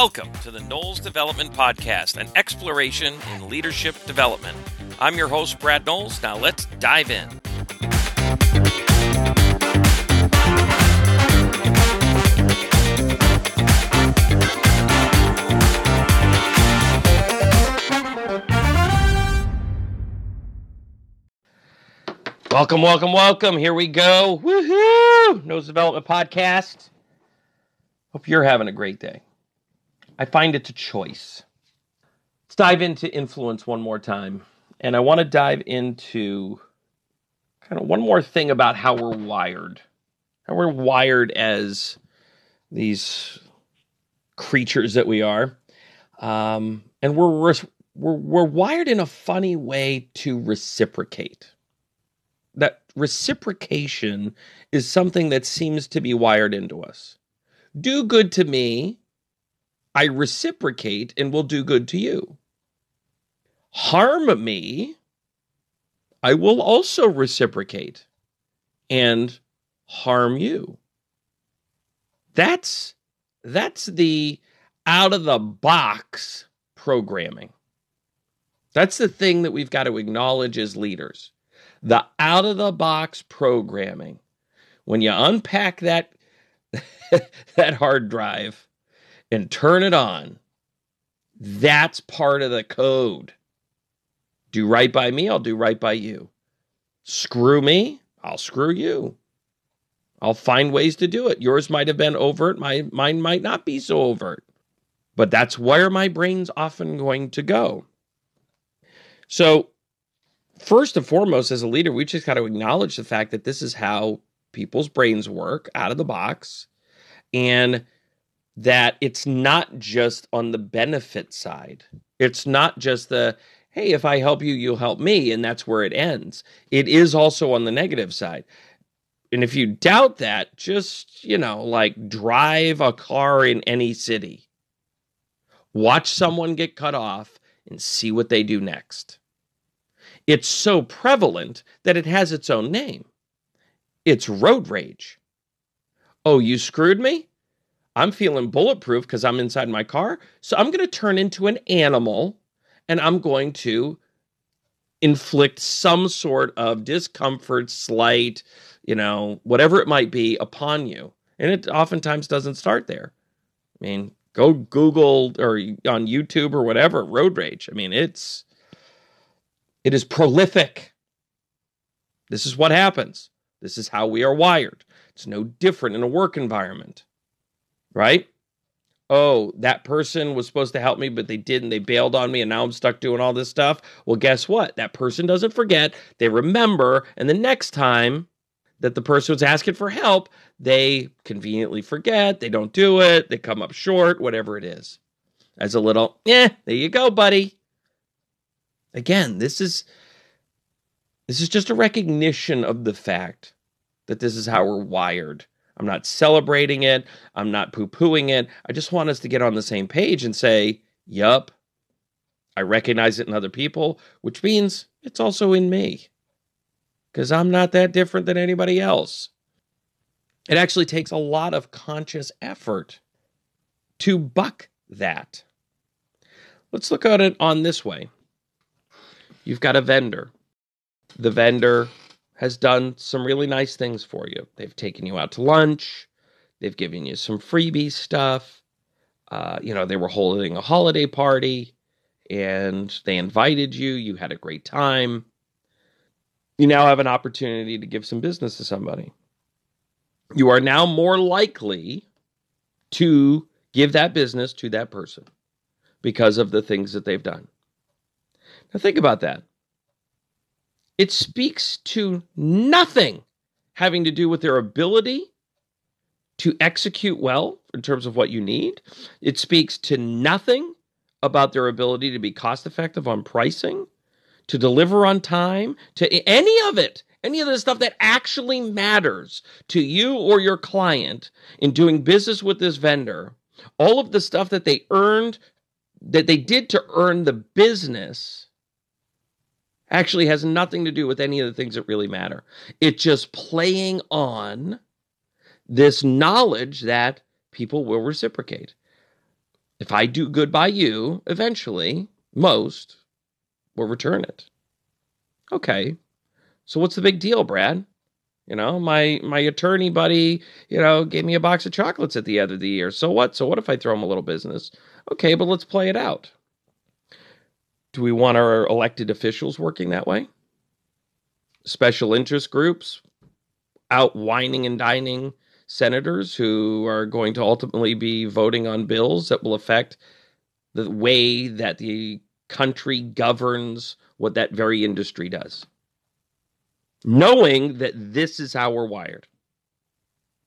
Welcome to the Knowles Development Podcast, an exploration in leadership development. I'm your host, Brad Knowles. Now let's dive in. Welcome, welcome, welcome. Here we go. Woohoo! Knowles Development Podcast. Hope you're having a great day. I find it's a choice. Let's dive into influence one more time. And I want to dive into kind of one more thing about how we're wired. How we're wired as these creatures that we are. Um, and we're, we're, we're wired in a funny way to reciprocate. That reciprocation is something that seems to be wired into us. Do good to me, I reciprocate and will do good to you. Harm me, I will also reciprocate and harm you. That's that's the out of the box programming. That's the thing that we've got to acknowledge as leaders. The out of the box programming. When you unpack that that hard drive, and turn it on. That's part of the code. Do right by me, I'll do right by you. Screw me, I'll screw you. I'll find ways to do it. Yours might have been overt, my mine might not be so overt. But that's where my brain's often going to go. So, first and foremost, as a leader, we just got to acknowledge the fact that this is how people's brains work out of the box. And that it's not just on the benefit side. It's not just the, hey, if I help you, you'll help me, and that's where it ends. It is also on the negative side. And if you doubt that, just, you know, like drive a car in any city, watch someone get cut off and see what they do next. It's so prevalent that it has its own name. It's road rage. Oh, you screwed me? I'm feeling bulletproof because I'm inside my car. So I'm going to turn into an animal and I'm going to inflict some sort of discomfort, slight, you know, whatever it might be upon you. And it oftentimes doesn't start there. I mean, go Google or on YouTube or whatever, road rage. I mean, it's it is prolific. This is what happens. This is how we are wired. It's no different in a work environment right? Oh, that person was supposed to help me, but they didn't. They bailed on me, and now I'm stuck doing all this stuff. Well, guess what? That person doesn't forget. They remember, and the next time that the person was asking for help, they conveniently forget. They don't do it. They come up short, whatever it is. As a little, yeah, there you go, buddy. Again, this is this is just a recognition of the fact that this is how we're wired I'm not celebrating it. I'm not poo pooing it. I just want us to get on the same page and say, yup, I recognize it in other people, which means it's also in me because I'm not that different than anybody else. It actually takes a lot of conscious effort to buck that. Let's look at it on this way. You've got a vendor. The vendor has done some really nice things for you. They've taken you out to lunch, they've given you some freebie stuff. Uh, you know, they were holding a holiday party and they invited you. You had a great time. You now have an opportunity to give some business to somebody. You are now more likely to give that business to that person because of the things that they've done. Now, think about that. It speaks to nothing having to do with their ability to execute well in terms of what you need. It speaks to nothing about their ability to be cost effective on pricing, to deliver on time, to any of it, any of the stuff that actually matters to you or your client in doing business with this vendor. All of the stuff that they earned, that they did to earn the business actually has nothing to do with any of the things that really matter. It's just playing on this knowledge that people will reciprocate. If I do good by you, eventually, most will return it. Okay. So what's the big deal, Brad? You know, my my attorney buddy, you know, gave me a box of chocolates at the end of the year. So what? So what if I throw him a little business? Okay, but let's play it out. Do we want our elected officials working that way? Special interest groups out wining and dining senators who are going to ultimately be voting on bills that will affect the way that the country governs what that very industry does knowing that this is how we're wired?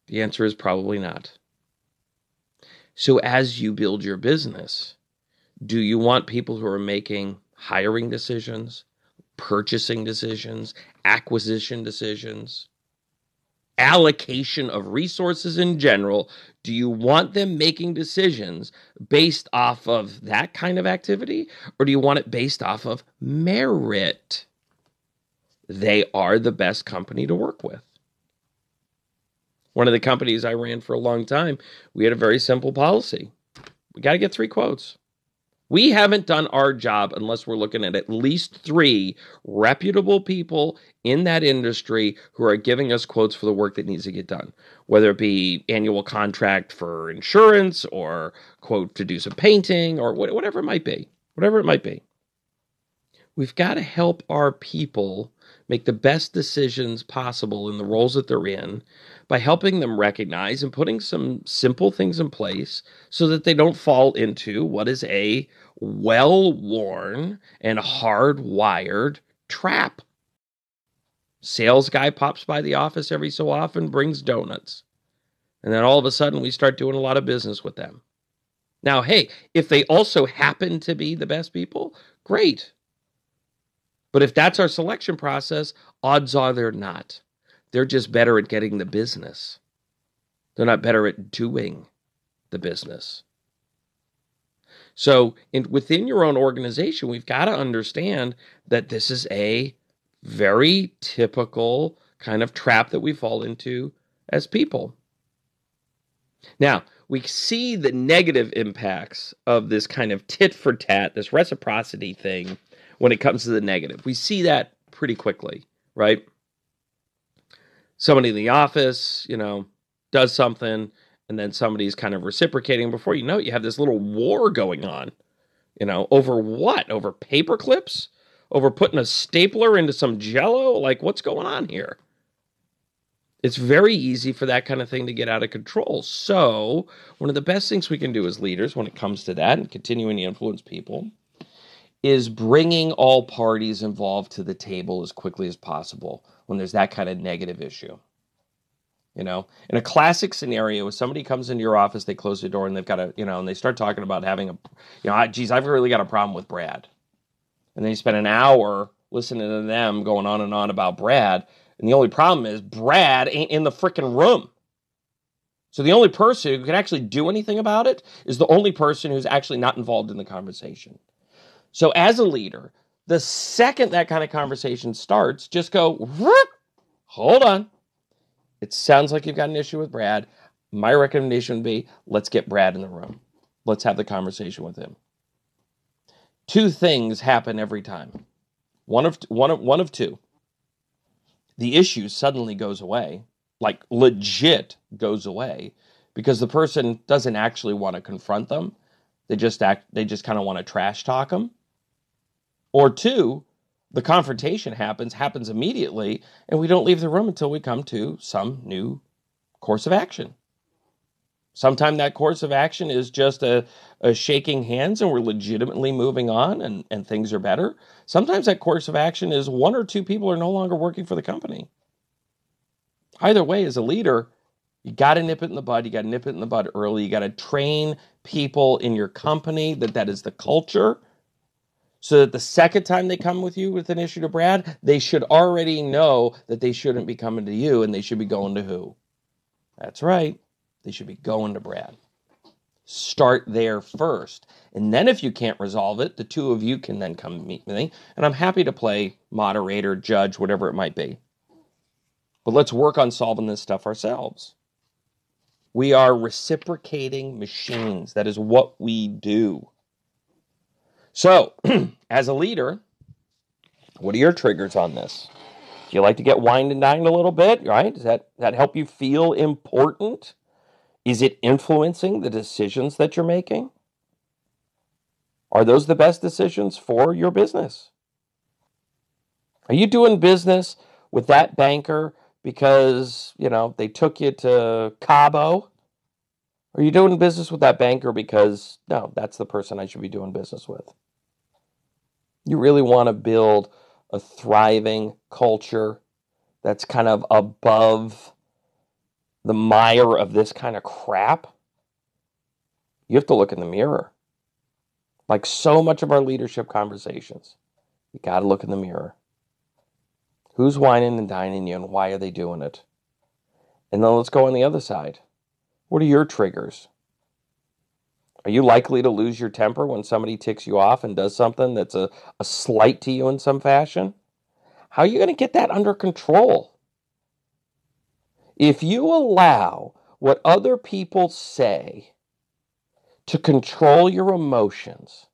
The answer is probably not. So, as you build your business, do you want people who are making hiring decisions, purchasing decisions, acquisition decisions, allocation of resources in general? Do you want them making decisions based off of that kind of activity, or do you want it based off of merit? they are the best company to work with. One of the companies I ran for a long time, we had a very simple policy. We got to get three quotes. We haven't done our job unless we're looking at at least three reputable people in that industry who are giving us quotes for the work that needs to get done, whether it be annual contract for insurance or quote to do some painting or whatever it might be. Whatever it might be. We've got to help our people make the best decisions possible in the roles that they're in by helping them recognize and putting some simple things in place so that they don't fall into what is a well worn and hardwired trap. Sales guy pops by the office every so often, brings donuts. And then all of a sudden, we start doing a lot of business with them. Now, hey, if they also happen to be the best people, great. But if that's our selection process, odds are they're not. They're just better at getting the business. They're not better at doing the business. So, in, within your own organization, we've got to understand that this is a very typical kind of trap that we fall into as people. Now, we see the negative impacts of this kind of tit for tat, this reciprocity thing when it comes to the negative. We see that pretty quickly, right? Somebody in the office, you know, does something and then somebody's kind of reciprocating. Before you know it, you have this little war going on, you know, over what? Over paper clips? Over putting a stapler into some jello? Like, what's going on here? It's very easy for that kind of thing to get out of control. So, one of the best things we can do as leaders when it comes to that and continuing to influence people is bringing all parties involved to the table as quickly as possible when there's that kind of negative issue. You know, in a classic scenario, if somebody comes into your office, they close the door and they've got a, you know, and they start talking about having a, you know, I, geez, I've really got a problem with Brad. And then you spend an hour listening to them going on and on about Brad. And the only problem is Brad ain't in the freaking room. So the only person who can actually do anything about it is the only person who's actually not involved in the conversation. So, as a leader, the second that kind of conversation starts, just go, hold on. It sounds like you've got an issue with Brad. My recommendation would be let's get Brad in the room. Let's have the conversation with him. Two things happen every time. One of one of one of two. The issue suddenly goes away, like legit goes away, because the person doesn't actually want to confront them. They just act they just kind of want to trash talk them or two, the confrontation happens, happens immediately, and we don't leave the room until we come to some new course of action. Sometimes that course of action is just a, a, shaking hands and we're legitimately moving on and, and things are better. Sometimes that course of action is one or two people are no longer working for the company. Either way, as a leader, you got to nip it in the bud. You got to nip it in the bud early. You got to train people in your company that that is the culture so that the second time they come with you with an issue to Brad, they should already know that they shouldn't be coming to you and they should be going to who? That's right. They should be going to Brad. Start there first. And then if you can't resolve it, the two of you can then come meet me. And I'm happy to play moderator, judge, whatever it might be. But let's work on solving this stuff ourselves. We are reciprocating machines. That is what we do. So, as a leader, what are your triggers on this? Do you like to get wined and dined a little bit, right? Does that, that help you feel important? Is it influencing the decisions that you're making? Are those the best decisions for your business? Are you doing business with that banker because, you know, they took you to Cabo? Are you doing business with that banker because, no, that's the person I should be doing business with? You really want to build a thriving culture that's kind of above the mire of this kind of crap, you have to look in the mirror. Like so much of our leadership conversations, you got to look in the mirror. Who's wining and dining you, and why are they doing it? And then let's go on the other side. What are your triggers? Are you likely to lose your temper when somebody ticks you off and does something that's a, a slight to you in some fashion? How are you going to get that under control? If you allow what other people say to control your emotions,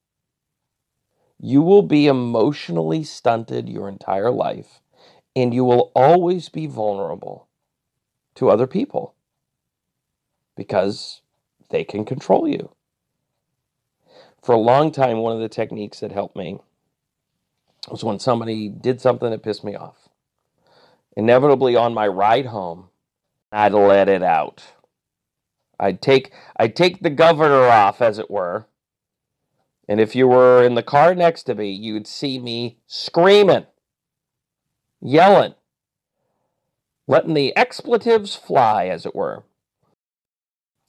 you will be emotionally stunted your entire life and you will always be vulnerable to other people because they can control you for a long time, one of the techniques that helped me was when somebody did something that pissed me off. Inevitably, on my ride home, I'd let it out. I'd take I'd take the governor off, as it were. And if you were in the car next to me, you'd see me screaming, yelling, letting the expletives fly, as it were.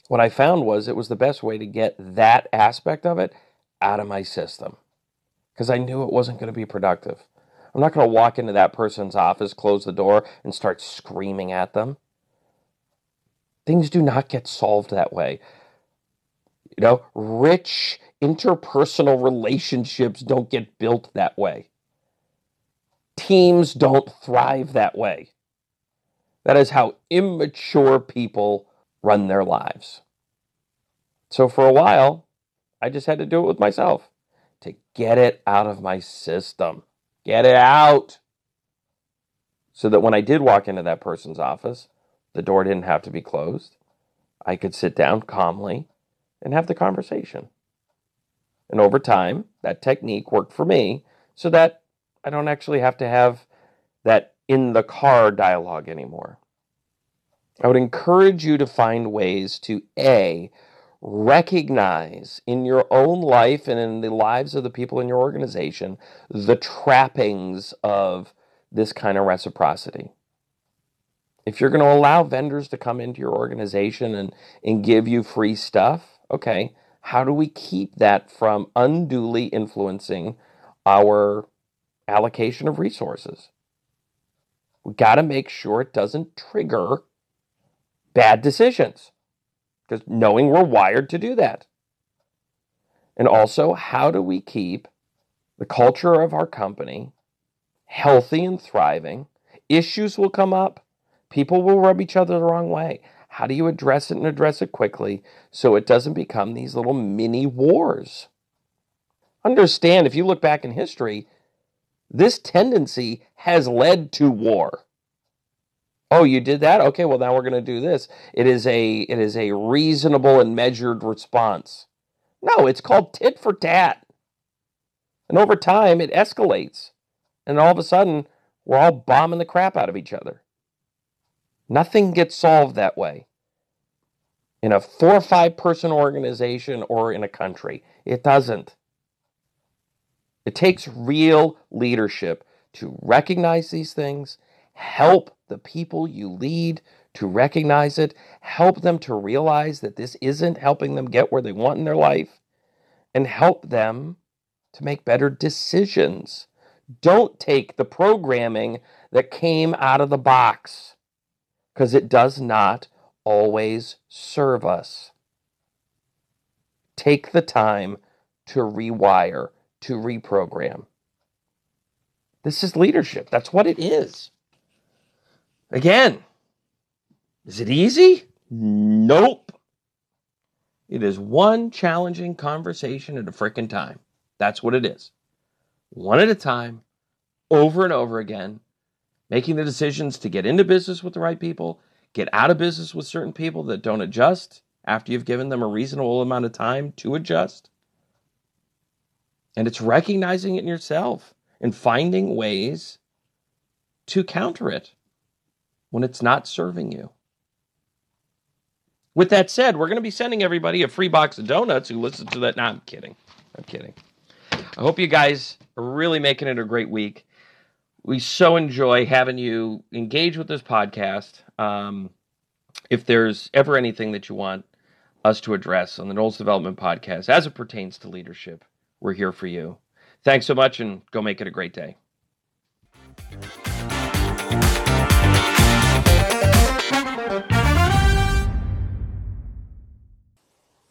What I found was it was the best way to get that aspect of it out of my system because I knew it wasn't going to be productive. I'm not going to walk into that person's office, close the door, and start screaming at them. Things do not get solved that way. You know, rich interpersonal relationships don't get built that way. Teams don't thrive that way. That is how immature people run their lives. So for a while, I just had to do it with myself to get it out of my system. Get it out. So that when I did walk into that person's office, the door didn't have to be closed. I could sit down calmly and have the conversation. And over time, that technique worked for me so that I don't actually have to have that in the car dialogue anymore. I would encourage you to find ways to A, recognize in your own life and in the lives of the people in your organization the trappings of this kind of reciprocity. If you're going to allow vendors to come into your organization and, and give you free stuff, okay, how do we keep that from unduly influencing our allocation of resources? We got to make sure it doesn't trigger bad decisions because knowing we're wired to do that. And also, how do we keep the culture of our company healthy and thriving? Issues will come up, people will rub each other the wrong way. How do you address it and address it quickly so it doesn't become these little mini wars? Understand, if you look back in history, this tendency has led to war. Oh, you did that? Okay, well now we're going to do this. It is a it is a reasonable and measured response. No, it's called tit for tat. And over time it escalates. And all of a sudden we're all bombing the crap out of each other. Nothing gets solved that way. In a four or five person organization or in a country, it doesn't. It takes real leadership to recognize these things, help the people you lead to recognize it, help them to realize that this isn't helping them get where they want in their life, and help them to make better decisions. Don't take the programming that came out of the box because it does not always serve us. Take the time to rewire, to reprogram. This is leadership. That's what it is. Again, is it easy? Nope. It is one challenging conversation at a frickin' time. That's what it is. One at a time, over and over again, making the decisions to get into business with the right people, get out of business with certain people that don't adjust after you've given them a reasonable amount of time to adjust. And it's recognizing it in yourself and finding ways to counter it when it's not serving you. With that said, we're going to be sending everybody a free box of donuts who listens to that. No, I'm kidding. I'm kidding. I hope you guys are really making it a great week. We so enjoy having you engage with this podcast. Um, if there's ever anything that you want us to address on the Knowles Development Podcast as it pertains to leadership, we're here for you. Thanks so much and go make it a great day.